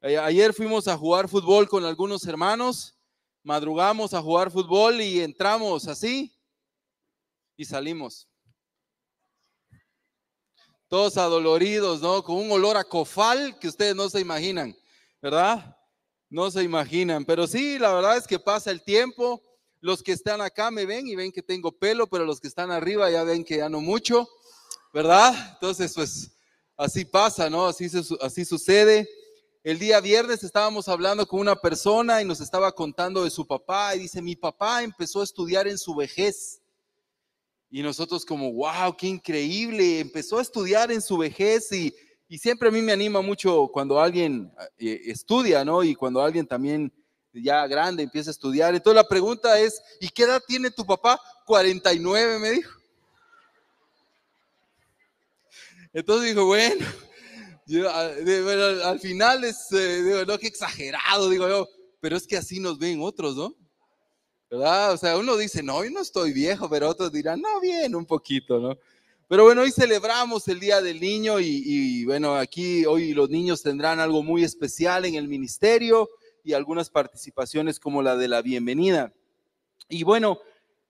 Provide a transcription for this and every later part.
Eh, ayer fuimos a jugar fútbol con algunos hermanos, madrugamos a jugar fútbol y entramos así y salimos. Todos adoloridos, ¿no? Con un olor a cofal que ustedes no se imaginan, ¿verdad? No se imaginan, pero sí, la verdad es que pasa el tiempo. Los que están acá me ven y ven que tengo pelo, pero los que están arriba ya ven que ya no mucho, ¿verdad? Entonces, pues así pasa, ¿no? Así, así sucede. El día viernes estábamos hablando con una persona y nos estaba contando de su papá y dice, mi papá empezó a estudiar en su vejez. Y nosotros como, wow, qué increíble, empezó a estudiar en su vejez y, y siempre a mí me anima mucho cuando alguien eh, estudia, ¿no? Y cuando alguien también ya grande empieza a estudiar. Entonces la pregunta es, ¿y qué edad tiene tu papá? 49, me dijo. Entonces dijo, bueno, al final es, eh, digo, no, qué exagerado, digo yo, pero es que así nos ven otros, ¿no? ¿Verdad? O sea, uno dice, no, yo no estoy viejo, pero otros dirán, no, bien, un poquito, ¿no? Pero bueno, hoy celebramos el Día del Niño y, y bueno, aquí hoy los niños tendrán algo muy especial en el ministerio y algunas participaciones como la de la bienvenida. Y bueno,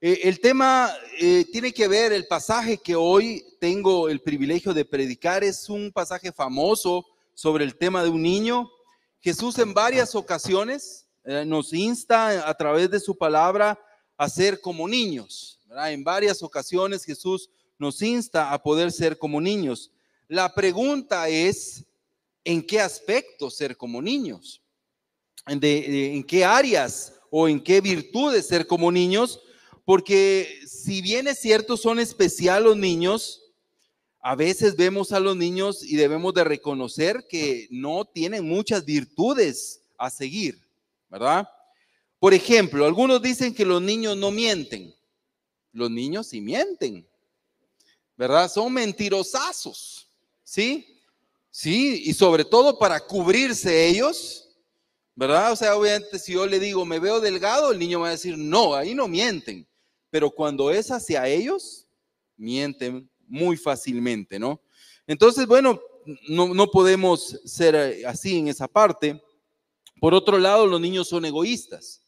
eh, el tema eh, tiene que ver, el pasaje que hoy tengo el privilegio de predicar es un pasaje famoso sobre el tema de un niño. Jesús en varias ocasiones eh, nos insta a través de su palabra a ser como niños. En varias ocasiones Jesús nos insta a poder ser como niños. La pregunta es, ¿en qué aspecto ser como niños? ¿En qué áreas o en qué virtudes ser como niños? Porque si bien es cierto, son especial los niños, a veces vemos a los niños y debemos de reconocer que no tienen muchas virtudes a seguir, ¿verdad? Por ejemplo, algunos dicen que los niños no mienten. Los niños sí mienten, ¿verdad? Son mentirosazos, ¿sí? Sí, y sobre todo para cubrirse ellos, ¿verdad? O sea, obviamente si yo le digo, me veo delgado, el niño va a decir, no, ahí no mienten pero cuando es hacia ellos, mienten muy fácilmente, ¿no? Entonces, bueno, no, podemos ser eh, así en esa parte. Por otro lado, los niños son egoístas.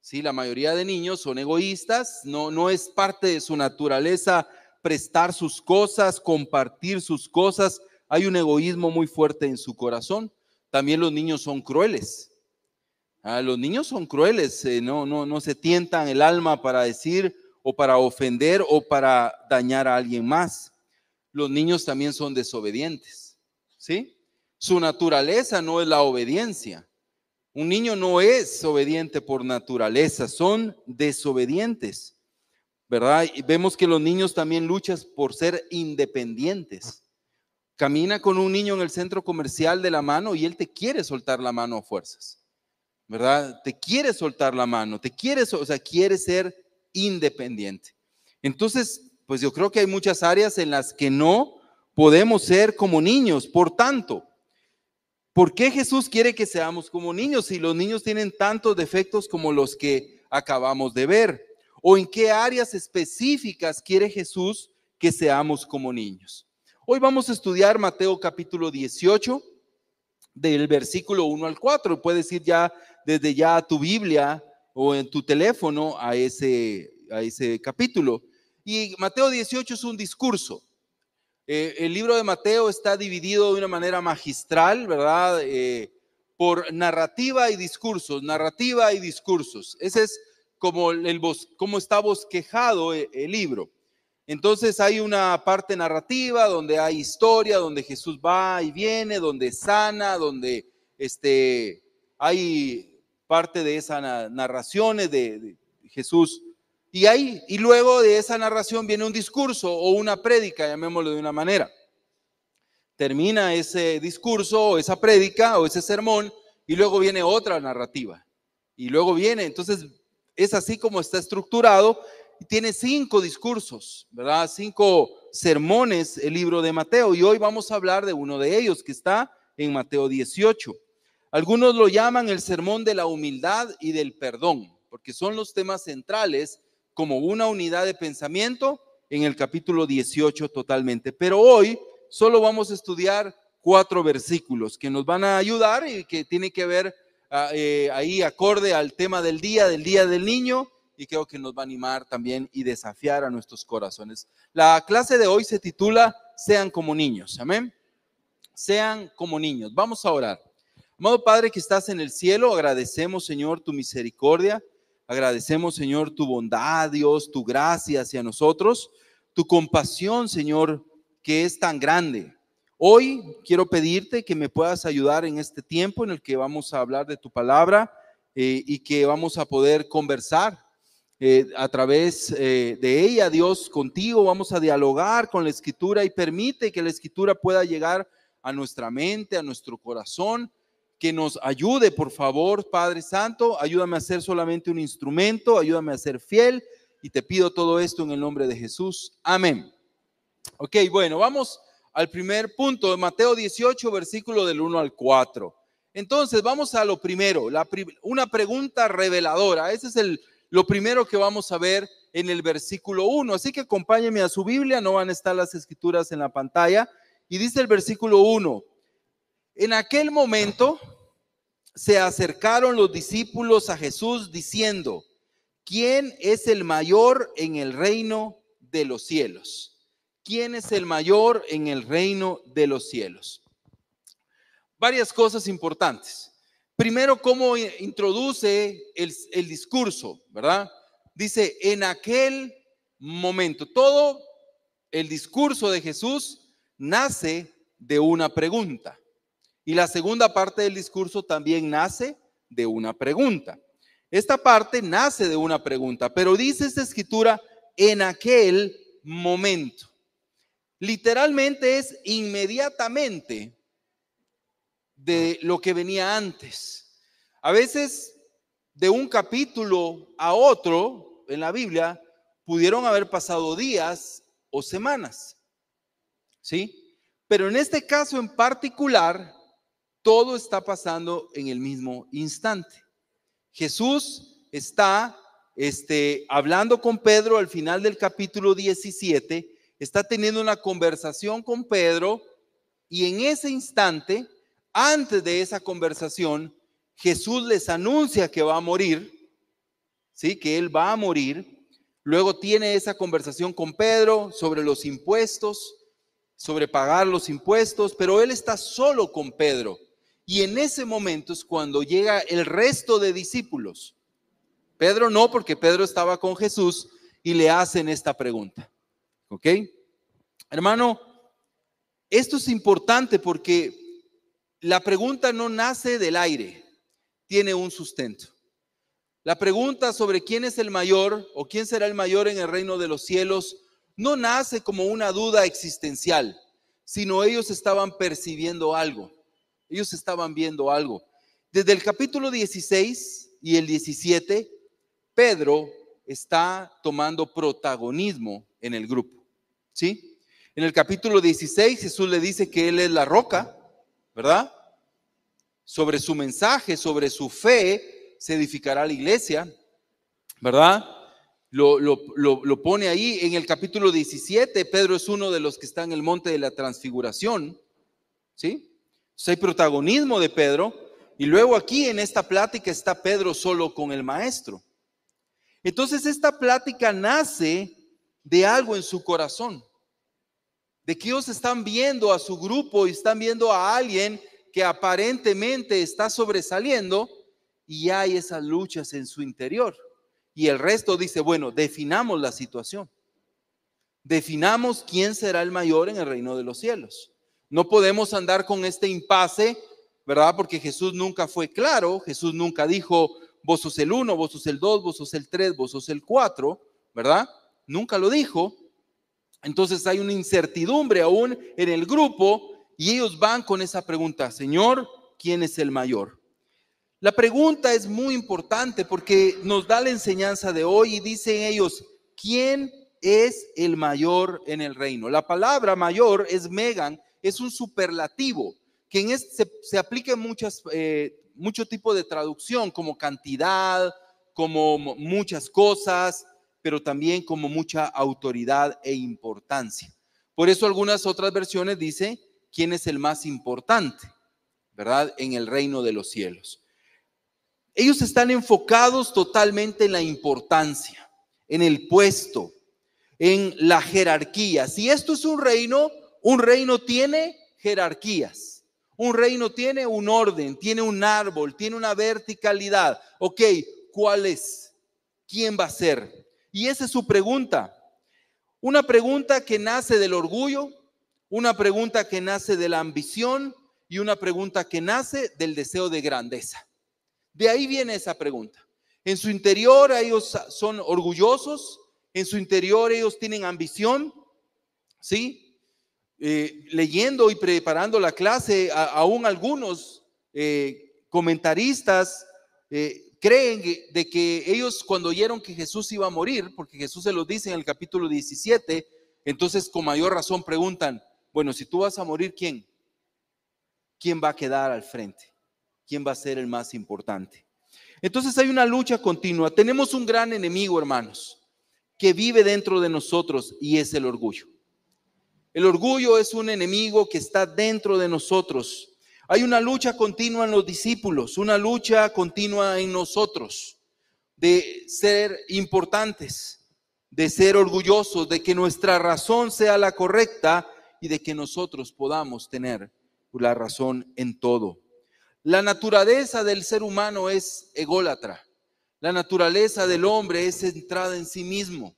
Sí, la mayoría de niños son egoístas, no, no es parte de su naturaleza prestar sus cosas, compartir sus cosas. Hay un egoísmo muy fuerte en su corazón. También los niños son crueles. Ah, los niños son crueles, eh, no, no, no se tientan el alma para decir o para ofender o para dañar a alguien más. Los niños también son desobedientes, ¿sí? Su naturaleza no es la obediencia. Un niño no es obediente por naturaleza, son desobedientes, ¿verdad? Y vemos que los niños también luchan por ser independientes. Camina con un niño en el centro comercial de la mano y él te quiere soltar la mano a fuerzas. ¿verdad? Te quiere soltar la mano, te quiere, o sea, quiere ser independiente. Entonces, pues yo creo que hay muchas áreas en las que no podemos ser como niños. Por tanto, ¿por qué Jesús quiere que seamos como niños si los niños tienen tantos defectos como los que acabamos de ver? ¿O en qué áreas específicas quiere Jesús que seamos como niños? Hoy vamos a estudiar Mateo capítulo 18 del versículo 1 al 4. Puedes ir ya desde ya a tu Biblia o en tu teléfono a ese, a ese capítulo. Y Mateo 18 es un discurso. Eh, el libro de Mateo está dividido de una manera magistral, ¿verdad? Eh, por narrativa y discursos, narrativa y discursos. Ese es como, el, como está bosquejado el, el libro. Entonces hay una parte narrativa donde hay historia, donde Jesús va y viene, donde sana, donde este, hay parte de esas narraciones de, Jesús. Y ahí, y luego de esa narración viene un discurso o una prédica, llamémoslo de una manera. Termina ese discurso o esa prédica o ese sermón y luego viene otra narrativa. Y luego viene, entonces es así como está estructurado tiene cinco discursos, ¿verdad? Cinco sermones el libro de Mateo y hoy vamos a hablar de uno de ellos que está en Mateo 18. Algunos lo llaman el sermón de la humildad y del perdón, porque son los temas centrales como una unidad de pensamiento en el capítulo 18 totalmente. Pero hoy solo vamos a estudiar cuatro versículos que nos van a ayudar y que tiene que ver ah, eh, ahí acorde al tema del día, del día del niño, y creo que nos va a animar también y desafiar a nuestros corazones. La clase de hoy se titula Sean como niños, amén. Sean como niños. Vamos a orar. Amado Padre que estás en el cielo, agradecemos Señor tu misericordia, agradecemos Señor tu bondad, Dios, tu gracia hacia nosotros, tu compasión Señor que es tan grande. Hoy quiero pedirte que me puedas ayudar en este tiempo en el que vamos a hablar de tu palabra eh, y que vamos a poder conversar eh, a través eh, de ella, Dios, contigo. Vamos a dialogar con la escritura y permite que la escritura pueda llegar a nuestra mente, a nuestro corazón. Que nos ayude, por favor, Padre Santo. Ayúdame a ser solamente un instrumento, ayúdame a ser fiel. Y te pido todo esto en el nombre de Jesús. Amén. Ok, bueno, vamos al primer punto Mateo 18, versículo del 1 al 4. Entonces, vamos a lo primero, la, una pregunta reveladora. Ese es el, lo primero que vamos a ver en el versículo 1. Así que acompáñeme a su Biblia, no van a estar las escrituras en la pantalla. Y dice el versículo 1, en aquel momento se acercaron los discípulos a Jesús diciendo, ¿quién es el mayor en el reino de los cielos? ¿quién es el mayor en el reino de los cielos? Varias cosas importantes. Primero, cómo introduce el, discurso, ¿verdad? Dice, en aquel momento, todo el discurso de Jesús nace de una pregunta. Y la segunda parte del discurso también nace de una pregunta. Esta parte nace de una pregunta, pero dice esta escritura en aquel momento literalmente es inmediatamente de lo que venía antes. A veces de un capítulo a otro en la Biblia pudieron haber pasado días o semanas. ¿Sí? Pero en este caso en particular, todo está pasando en el mismo instante. Jesús está este, hablando con Pedro al final del capítulo 17 está teniendo una conversación con Pedro y en ese instante, antes de esa conversación, Jesús les anuncia que va a morir, ¿sí? Que él va a morir. Luego tiene esa conversación con Pedro sobre los impuestos, sobre pagar los impuestos, pero él está solo con Pedro. Y en ese momento es cuando llega el resto de discípulos. Pedro no, porque Pedro estaba con Jesús y le hacen esta pregunta. ¿Ok? Hermano, esto es importante porque la pregunta no nace del aire, tiene un sustento. La pregunta sobre quién es el mayor o quién será el mayor en el reino de los cielos no nace como una duda existencial, sino ellos estaban percibiendo algo, ellos estaban viendo algo. Desde el capítulo 16 y el 17, Pedro está tomando protagonismo en el grupo. ¿Sí? En el capítulo 16 Jesús le dice que Él es la roca, ¿verdad? Sobre su mensaje, sobre su fe, se edificará la iglesia, ¿verdad? Lo, lo, pone ahí en el capítulo 17. Pedro es uno de los que está en el monte de la transfiguración, ¿sí? Hay protagonismo de Pedro. Y luego aquí en esta plática está Pedro solo con el maestro. Entonces esta plática nace de algo en su corazón, de que ellos están viendo a su grupo y están viendo a alguien que aparentemente está sobresaliendo y hay esas luchas en su interior. Y el resto dice, bueno, definamos la situación. Definamos quién será el mayor en el reino de los cielos. No podemos andar con este impasse, ¿verdad? Porque Jesús nunca fue claro, Jesús nunca dijo, vos sos el uno, vos sos el dos, vos sos el tres, vos sos el cuatro, ¿verdad? nunca lo dijo. Entonces hay una incertidumbre aún en el grupo y ellos van con esa pregunta, Señor, ¿quién es el mayor? La pregunta es muy importante porque nos da la enseñanza de hoy y dicen ellos, ¿quién es el mayor en el reino? La palabra mayor es megan, es un superlativo que en se, aplica en muchas, eh, mucho tipo de traducción, como cantidad, como muchas cosas, pero también como mucha autoridad e importancia. Por eso algunas otras versiones dice quién es el más importante, ¿verdad? En el reino de los cielos. Ellos están enfocados totalmente en la importancia, en el puesto, en la jerarquía. Si esto es un reino, un reino tiene jerarquías. Un reino tiene un orden, tiene un árbol, tiene una verticalidad. Ok, ¿cuál es? ¿Quién va a ser? Y esa es su pregunta. Una pregunta que nace del orgullo, una pregunta que nace de la ambición y una pregunta que nace del deseo de grandeza. De ahí viene esa pregunta. En su interior ellos son orgullosos, en su interior ellos tienen ambición, ¿sí? Eh, leyendo y preparando la clase, aún algunos eh, comentaristas eh, creen de que ellos cuando oyeron que Jesús iba a morir, porque Jesús se lo dice en el capítulo 17, entonces con mayor razón preguntan, bueno, si tú vas a morir, ¿quién? ¿Quién va a quedar al frente? ¿Quién va a ser el más importante? Entonces hay una lucha continua. Tenemos un gran enemigo, hermanos, que vive dentro de nosotros y es el orgullo. El orgullo es un enemigo que está dentro de nosotros hay una lucha continua en los discípulos, una lucha continua en nosotros de ser importantes, de ser orgullosos, de que nuestra razón sea la correcta y de que nosotros podamos tener la razón en todo. La naturaleza del ser humano es ególatra. La naturaleza del hombre es centrada en sí mismo.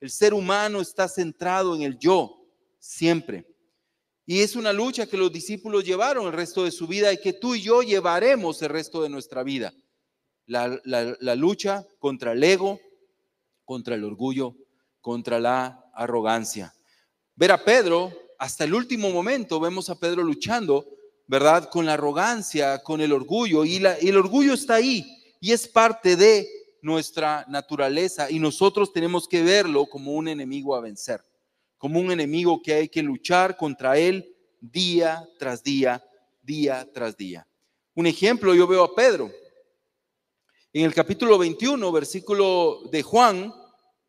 El ser humano está centrado en el yo siempre. Y es una lucha que los discípulos llevaron el resto de su vida y que tú y yo llevaremos el resto de nuestra vida. La, lucha contra el ego, contra el orgullo, contra la arrogancia. Ver a Pedro, hasta el último momento vemos a Pedro luchando, ¿verdad? Con la arrogancia, con el orgullo. Y, y el orgullo está ahí y es parte de nuestra naturaleza y nosotros tenemos que verlo como un enemigo a vencer como un enemigo que hay que luchar contra él día tras día, día tras día. Un ejemplo, yo veo a Pedro. En el capítulo 21, versículo de Juan,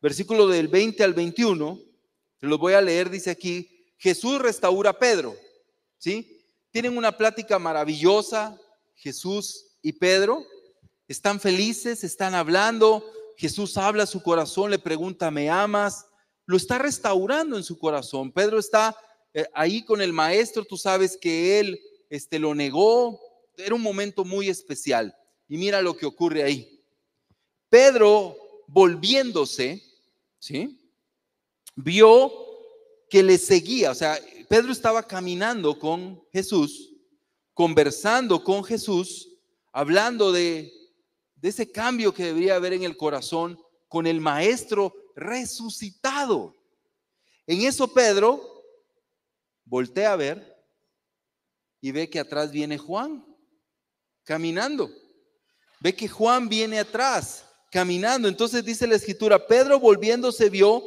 versículo del 20 al 21, lo voy a leer, dice aquí, Jesús restaura a Pedro, ¿sí? Tienen una plática maravillosa, Jesús y Pedro, están felices, están hablando, Jesús habla a su corazón, le pregunta, ¿me amas? Lo está restaurando en su corazón. Pedro está eh, ahí con el maestro, tú sabes que él este, lo negó, era un momento muy especial. Y mira lo que ocurre ahí. Pedro, volviéndose, ¿sí? Vio que le seguía, o sea, Pedro estaba caminando con Jesús, conversando con Jesús, hablando de, de ese cambio que debería haber en el corazón con el maestro resucitado. En eso Pedro voltea a ver y ve que atrás viene Juan caminando. Ve que Juan viene atrás caminando. Entonces dice la escritura, Pedro volviéndose vio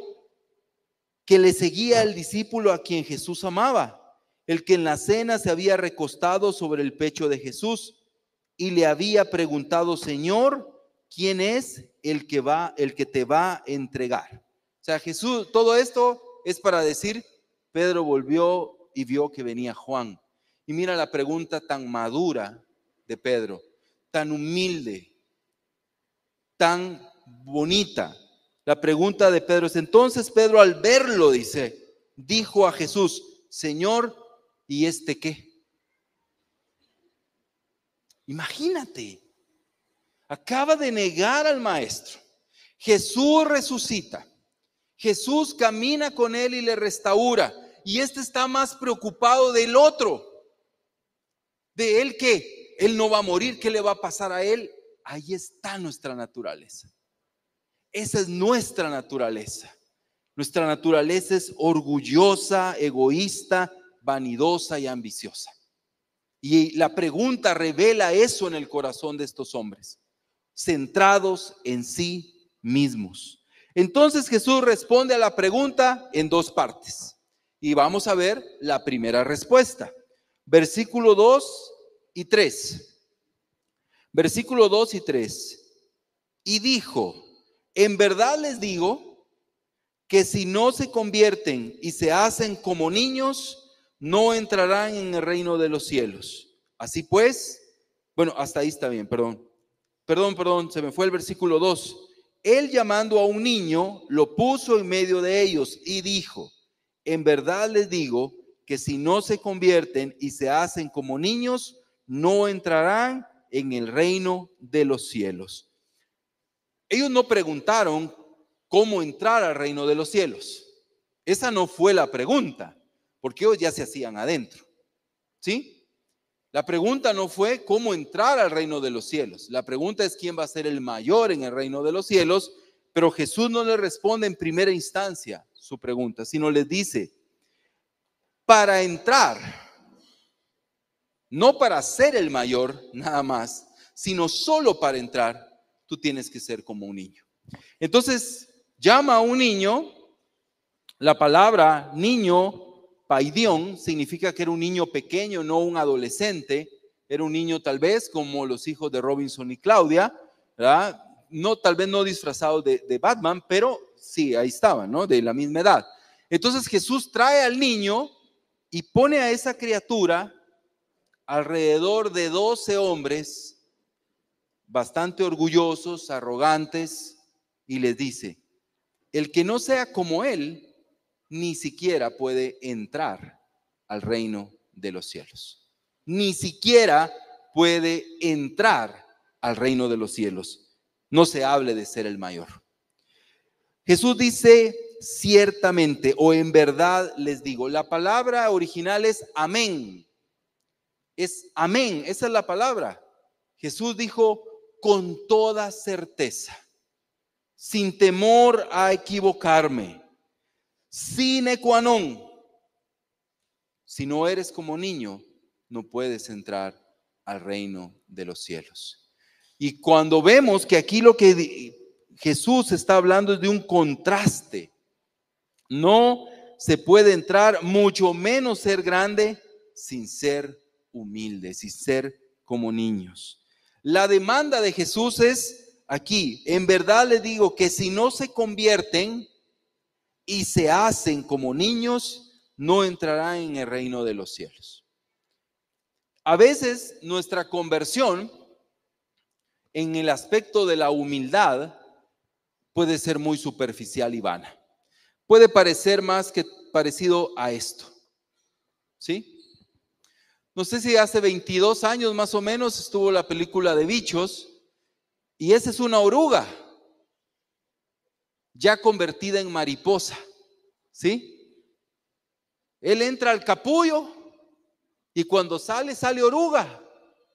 que le seguía el discípulo a quien Jesús amaba, el que en la cena se había recostado sobre el pecho de Jesús y le había preguntado, Señor, quién es el que va, el que te va a entregar. O sea, Jesús, todo esto es para decir, Pedro volvió y vio que venía Juan. Y mira la pregunta tan madura de Pedro, tan humilde, tan bonita. La pregunta de Pedro es, entonces Pedro al verlo, dice, dijo a Jesús, Señor, ¿y este qué? Imagínate, acaba de negar al maestro. Jesús resucita. Jesús camina con él y le restaura. Y este está más preocupado del otro. De él que él no va a morir, ¿qué le va a pasar a él? Ahí está nuestra naturaleza. Esa es nuestra naturaleza. Nuestra naturaleza es orgullosa, egoísta, vanidosa y ambiciosa. Y la pregunta revela eso en el corazón de estos hombres centrados en sí mismos. Entonces Jesús responde a la pregunta en dos partes. Y vamos a ver la primera respuesta. Versículo 2 y 3. Versículo 2 y 3. Y dijo, en verdad les digo que si no se convierten y se hacen como niños, no entrarán en el reino de los cielos. Así pues, bueno, hasta ahí está bien, perdón. Perdón, perdón, se me fue el versículo 2. Él llamando a un niño, lo puso en medio de ellos y dijo, en verdad les digo que si no se convierten y se hacen como niños, no entrarán en el reino de los cielos. Ellos no preguntaron cómo entrar al reino de los cielos. Esa no fue la pregunta, porque ellos ya se hacían adentro. ¿Sí? La pregunta no fue cómo entrar al reino de los cielos. La pregunta es quién va a ser el mayor en el reino de los cielos, pero Jesús no le responde en primera instancia su pregunta, sino les dice, para entrar, no para ser el mayor nada más, sino solo para entrar, tú tienes que ser como un niño. Entonces, llama a un niño, la palabra niño, paidión, significa que era un niño pequeño, no un adolescente, era un niño tal vez como los hijos de Robinson y Claudia. No, tal vez no disfrazado de, de Batman, pero sí, ahí estaban, ¿no? De la misma edad. Entonces Jesús trae al niño y pone a esa criatura alrededor de 12 hombres bastante orgullosos, arrogantes, y les dice, el que no sea como él, ni siquiera puede entrar al reino de los cielos. Ni siquiera puede entrar al reino de los cielos. No se hable de ser el mayor. Jesús dice ciertamente o en verdad les digo, la palabra original es amén. Es amén, esa es la palabra. Jesús dijo con toda certeza sin temor a equivocarme, sin qua Si no eres como niño, no puedes entrar al reino de los cielos. Y cuando vemos que aquí lo que Jesús está hablando es de un contraste, no se puede entrar, mucho menos ser grande, sin ser humilde, sin ser como niños. La demanda de Jesús es aquí, en verdad les digo que si no se convierten y se hacen como niños, no entrarán en el reino de los cielos. A veces nuestra conversión en el aspecto de la humildad puede ser muy superficial y vana. Puede parecer más que parecido a esto. ¿Sí? No sé si hace 22 años más o menos estuvo la película de bichos y esa es una oruga ya convertida en mariposa. ¿Sí? Él entra al capullo y cuando sale, sale oruga,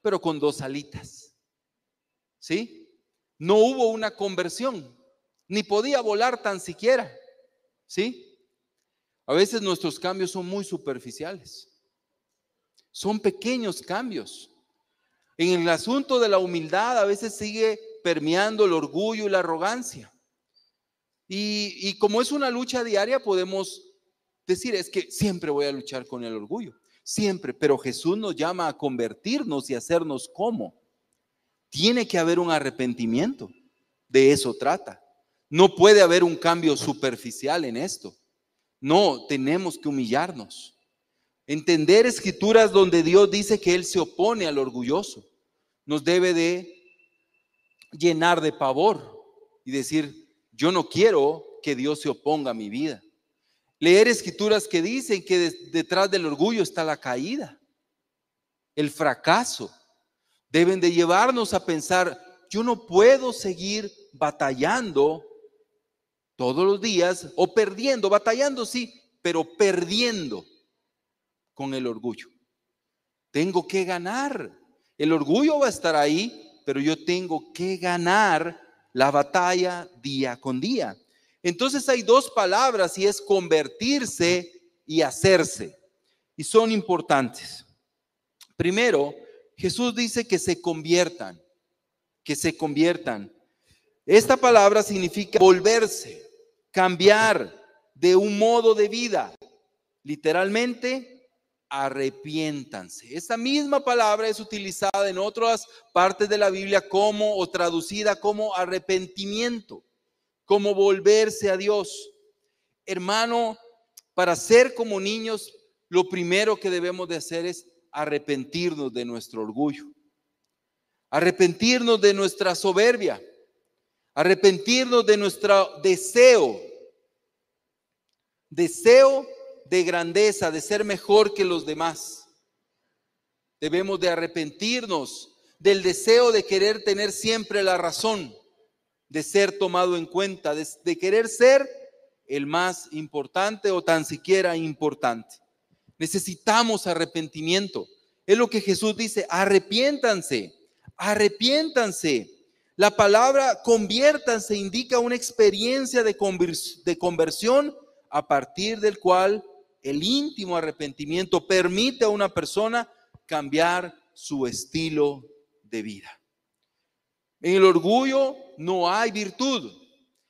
pero con dos alitas. ¿Sí? No hubo una conversión, ni podía volar tan siquiera. ¿Sí? A veces nuestros cambios son muy superficiales. Son pequeños cambios. En el asunto de la humildad a veces sigue permeando el orgullo y la arrogancia. Y, como es una lucha diaria, podemos decir, es que siempre voy a luchar con el orgullo, siempre, pero Jesús nos llama a convertirnos y hacernos como. Tiene que haber un arrepentimiento, de eso trata. No puede haber un cambio superficial en esto. No, tenemos que humillarnos. Entender escrituras donde Dios dice que Él se opone al orgulloso. Nos debe de llenar de pavor y decir, yo no quiero que Dios se oponga a mi vida. Leer escrituras que dicen que detrás del orgullo está la caída, el fracaso. Deben de llevarnos a pensar, yo no puedo seguir batallando todos los días o perdiendo, batallando sí, pero perdiendo con el orgullo. Tengo que ganar. El orgullo va a estar ahí, pero yo tengo que ganar la batalla día con día. Entonces hay dos palabras y es convertirse y hacerse. Y son importantes. Primero, Jesús dice que se conviertan, que se conviertan. Esta palabra significa volverse, cambiar de un modo de vida. Literalmente, arrepiéntanse. Esta misma palabra es utilizada en otras partes de la Biblia como o traducida como arrepentimiento, como volverse a Dios. Hermano, para ser como niños, lo primero que debemos de hacer es arrepentirnos de nuestro orgullo, arrepentirnos de nuestra soberbia, arrepentirnos de nuestro deseo, deseo de grandeza, de ser mejor que los demás. Debemos de arrepentirnos del deseo de querer tener siempre la razón, de ser tomado en cuenta, de, querer ser el más importante o tan siquiera importante. Necesitamos arrepentimiento. Es lo que Jesús dice, arrepiéntanse, arrepiéntanse. La palabra conviértanse indica una experiencia de, de conversión a partir del cual el íntimo arrepentimiento permite a una persona cambiar su estilo de vida. En el orgullo no hay virtud.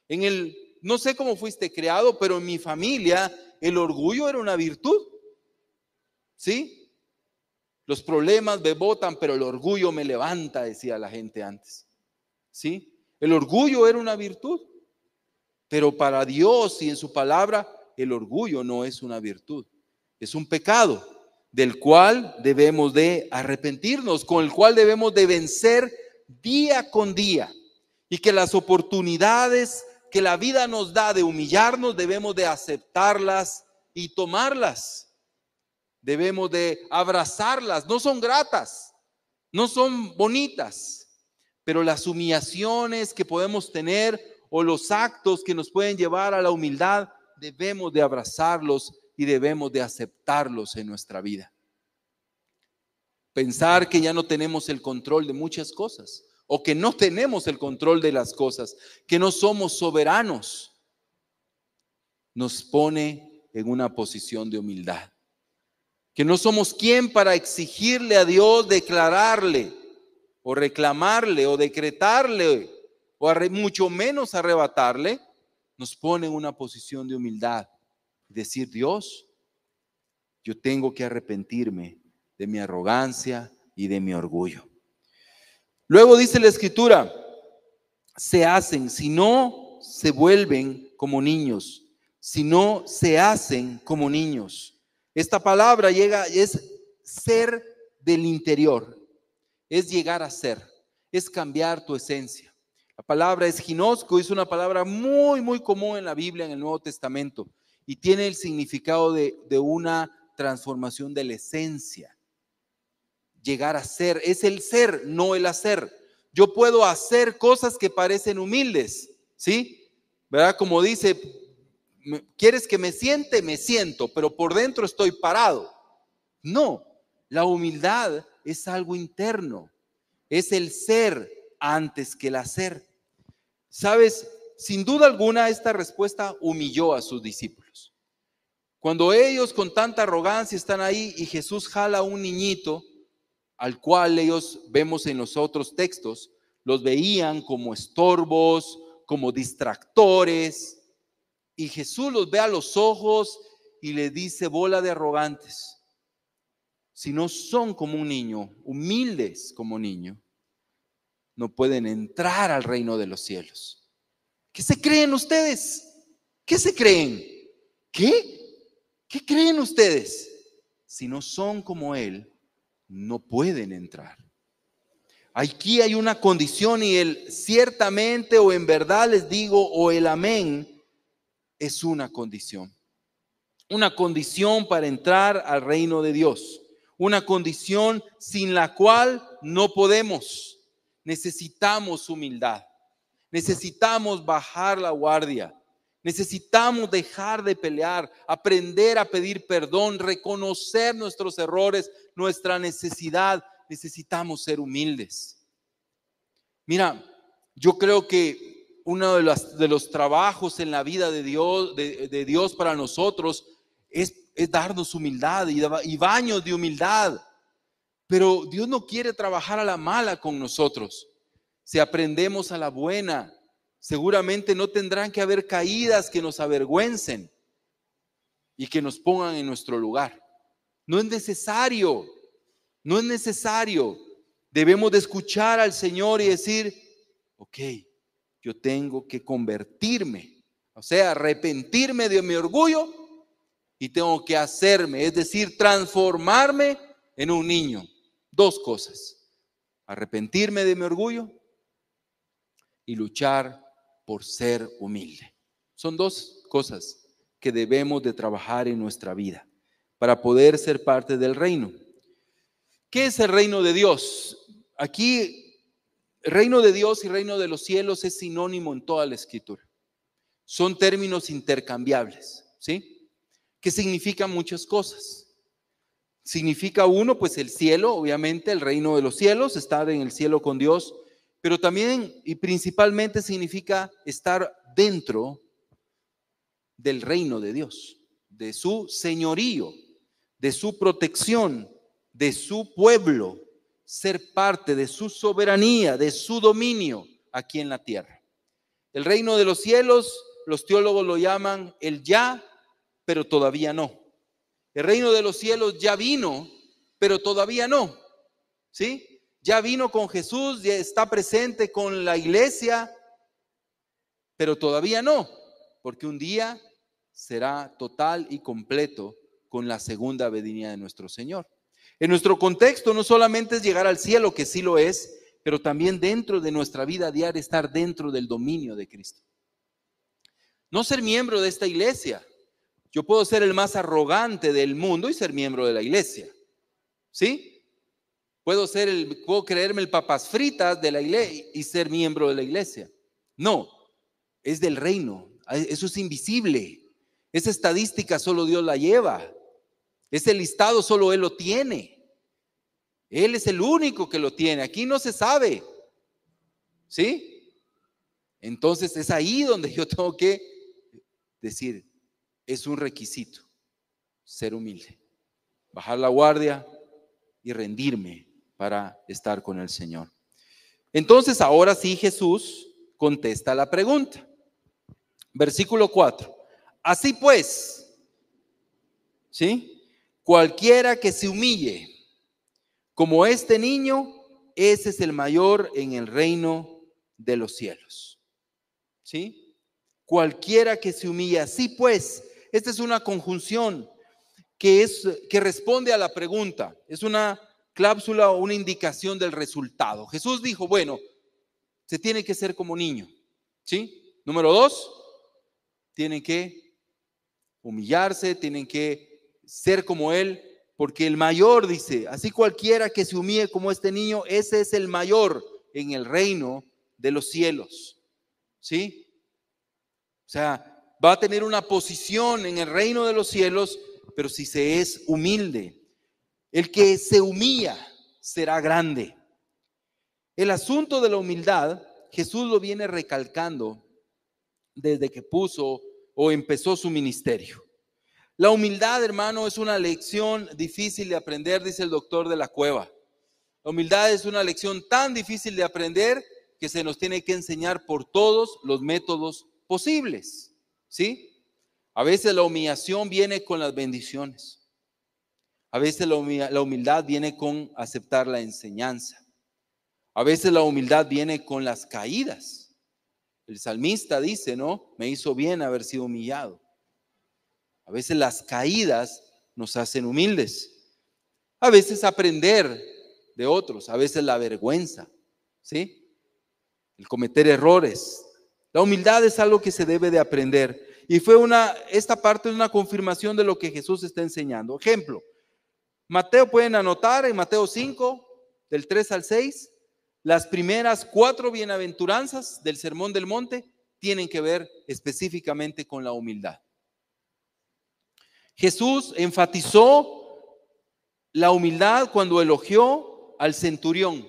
En el no sé cómo fuiste creado, pero en mi familia el orgullo era una virtud. ¿Sí? Los problemas me botan, pero el orgullo me levanta, decía la gente antes. ¿Sí? El orgullo era una virtud. Pero para Dios y en su palabra, el orgullo no es una virtud. Es un pecado del cual debemos de arrepentirnos, con el cual debemos de vencer día con día. Y que las oportunidades que la vida nos da de humillarnos, debemos de aceptarlas y tomarlas. Debemos de abrazarlas. No son gratas, no son bonitas, pero las humillaciones que podemos tener o los actos que nos pueden llevar a la humildad, debemos de abrazarlos y debemos de aceptarlos en nuestra vida. Pensar que ya no tenemos el control de muchas cosas o que no tenemos el control de las cosas, que no somos soberanos, nos pone en una posición de humildad. Que no somos quien para exigirle a Dios, declararle o reclamarle o decretarle o mucho menos arrebatarle, nos pone en una posición de humildad. Decir, Dios, yo tengo que arrepentirme de mi arrogancia y de mi orgullo. Luego dice la escritura, se hacen, si no se vuelven como niños, si no se hacen como niños. Esta palabra llega, es ser del interior, es llegar a ser, es cambiar tu esencia. La palabra es ginosco, es una palabra muy, muy común en la Biblia, en el Nuevo Testamento, y tiene el significado de, de una transformación de la esencia llegar a ser. Es el ser, no el hacer. Yo puedo hacer cosas que parecen humildes, ¿sí? ¿Verdad? Como dice, ¿quieres que me siente? Me siento, pero por dentro estoy parado. No, la humildad es algo interno, es el ser antes que el hacer. Sabes, sin duda alguna esta respuesta humilló a sus discípulos. Cuando ellos con tanta arrogancia están ahí y Jesús jala a un niñito, al cual ellos vemos en los otros textos, los veían como estorbos, como distractores, y Jesús los ve a los ojos y le dice, bola de arrogantes, si no son como un niño, humildes como niño, no pueden entrar al reino de los cielos. ¿Qué se creen ustedes? ¿Qué se creen? ¿Qué? ¿Qué creen ustedes? Si no son como Él, no pueden entrar. Aquí hay una condición y el ciertamente o en verdad les digo o el amén es una condición. Una condición para entrar al reino de Dios. Una condición sin la cual no podemos. Necesitamos humildad. Necesitamos bajar la guardia. Necesitamos dejar de pelear, aprender a pedir perdón, reconocer nuestros errores, nuestra necesidad. Necesitamos ser humildes. Mira, yo creo que uno de los, de los trabajos en la vida de Dios, de, Dios para nosotros es, darnos humildad y baños de humildad. Pero Dios no quiere trabajar a la mala con nosotros. Si aprendemos a la buena, seguramente no tendrán que haber caídas que nos avergüencen y que nos pongan en nuestro lugar. No es necesario, no es necesario. Debemos de escuchar al Señor y decir, ok, yo tengo que convertirme, o sea, arrepentirme de mi orgullo y tengo que hacerme, es decir, transformarme en un niño. Dos cosas. Arrepentirme de mi orgullo y luchar por ser humilde. Son dos cosas que debemos de trabajar en nuestra vida para poder ser parte del reino. ¿Qué es el reino de Dios? Aquí, reino de Dios y reino de los cielos es sinónimo en toda la escritura. Son términos intercambiables, ¿sí? Que significan muchas cosas. Significa uno, pues el cielo, obviamente, el reino de los cielos, estar en el cielo con Dios, pero también y principalmente significa estar dentro del reino de Dios, de su señorío, de su protección, de su pueblo, ser parte de su soberanía, de su dominio aquí en la tierra. El reino de los cielos, los teólogos lo llaman el ya, pero todavía no. El reino de los cielos ya vino, pero todavía no. ¿Sí? Ya vino con Jesús, ya está presente con la iglesia, pero todavía no, porque un día será total y completo con la segunda venida de nuestro Señor. En nuestro contexto no solamente es llegar al cielo, que sí lo es, pero también dentro de nuestra vida diaria estar dentro del dominio de Cristo. No ser miembro de esta iglesia, yo puedo ser el más arrogante del mundo y ser miembro de la iglesia. ¿Sí? Puedo ser el, puedo creerme el papas fritas de la iglesia y ser miembro de la iglesia. No, es del reino. Eso es invisible. Esa estadística solo Dios la lleva. Ese listado solo Él lo tiene. Él es el único que lo tiene. Aquí no se sabe. ¿Sí? Entonces es ahí donde yo tengo que decir, es un requisito ser humilde, bajar la guardia y rendirme para estar con el Señor. Entonces ahora sí Jesús contesta la pregunta. Versículo 4. Así pues, ¿sí? Cualquiera que se humille como este niño, ese es el mayor en el reino de los cielos. ¿Sí? Cualquiera que se humille así pues, esta es una conjunción que, es, que responde a la pregunta. Es una cláusula o una indicación del resultado. Jesús dijo, bueno, se tiene que ser como niño. ¿Sí? Número dos, tienen que humillarse, tienen que ser como Él, porque el mayor dice, así cualquiera que se humille como este niño, ese es el mayor en el reino de los cielos. ¿Sí? O sea, va a tener una posición en el reino de los cielos, pero si se es humilde. El que se humilla será grande. El asunto de la humildad, Jesús lo viene recalcando desde que puso o empezó su ministerio. La humildad, hermano, es una lección difícil de aprender, dice el doctor de la cueva. La humildad es una lección tan difícil de aprender que se nos tiene que enseñar por todos los métodos posibles. ¿Sí? A veces la humillación viene con las bendiciones. A veces la humildad viene con aceptar la enseñanza. A veces la humildad viene con las caídas. El salmista dice, ¿no? Me hizo bien haber sido humillado. A veces las caídas nos hacen humildes. A veces aprender de otros, a veces la vergüenza, ¿sí? El cometer errores. La humildad es algo que se debe de aprender. Y fue una, esta parte es una confirmación de lo que Jesús está enseñando. Ejemplo, Mateo pueden anotar en Mateo 5, del 3 al 6, las primeras cuatro bienaventuranzas del Sermón del Monte tienen que ver específicamente con la humildad. Jesús enfatizó la humildad cuando elogió al centurión,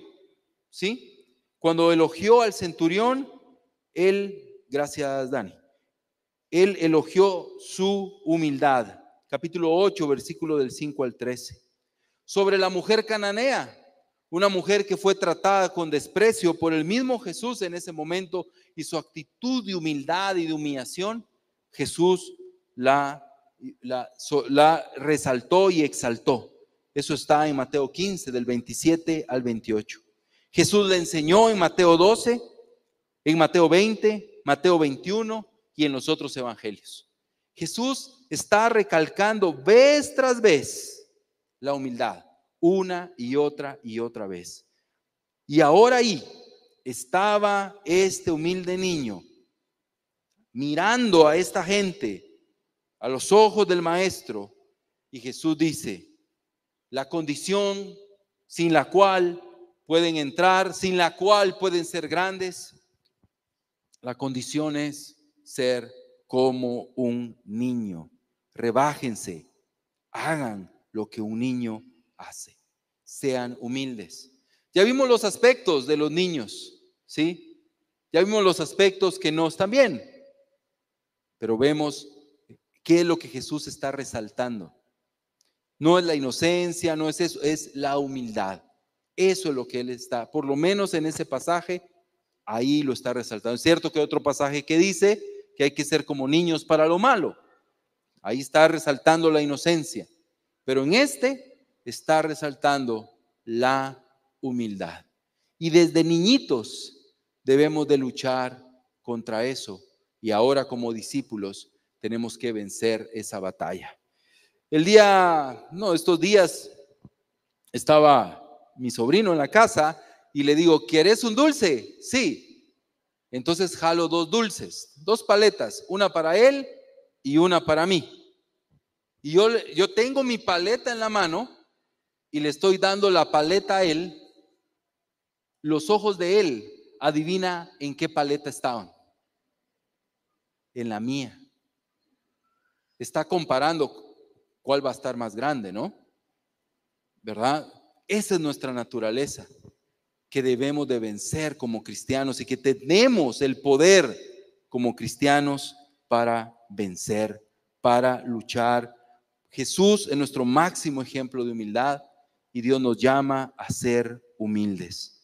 ¿sí? Cuando elogió al centurión, él, gracias Dani, él elogió su humildad. Capítulo 8, versículo del 5 al 13. Sobre la mujer cananea, una mujer que fue tratada con desprecio por el mismo Jesús en ese momento y su actitud de humildad y de humillación, Jesús la, la, la resaltó y exaltó. Eso está en Mateo 15, del 27 al 28. Jesús le enseñó en Mateo 12, en Mateo 20, Mateo 21 y en los otros evangelios. Jesús está recalcando vez tras vez la humildad, una y otra y otra vez. Y ahora ahí estaba este humilde niño mirando a esta gente a los ojos del maestro y Jesús dice, la condición sin la cual pueden entrar, sin la cual pueden ser grandes, la condición es ser como un niño. Rebájense, hagan lo que un niño hace. Sean humildes. Ya vimos los aspectos de los niños, ¿sí? Ya vimos los aspectos que no están bien, pero vemos qué es lo que Jesús está resaltando. No es la inocencia, no es eso, es la humildad. Eso es lo que Él está, por lo menos en ese pasaje, ahí lo está resaltando. Es cierto que otro pasaje que dice que hay que ser como niños para lo malo. Ahí está resaltando la inocencia. Pero en este está resaltando la humildad. Y desde niñitos debemos de luchar contra eso. Y ahora como discípulos tenemos que vencer esa batalla. El día, no, estos días estaba mi sobrino en la casa y le digo, ¿quieres un dulce? Sí. Entonces jalo dos dulces, dos paletas, una para él y una para mí. Y yo, yo tengo mi paleta en la mano y le estoy dando la paleta a él. Los ojos de él, adivina en qué paleta estaban. En la mía. Está comparando cuál va a estar más grande, ¿no? ¿Verdad? Esa es nuestra naturaleza que debemos de vencer como cristianos y que tenemos el poder como cristianos para vencer, para luchar. Jesús es nuestro máximo ejemplo de humildad y Dios nos llama a ser humildes.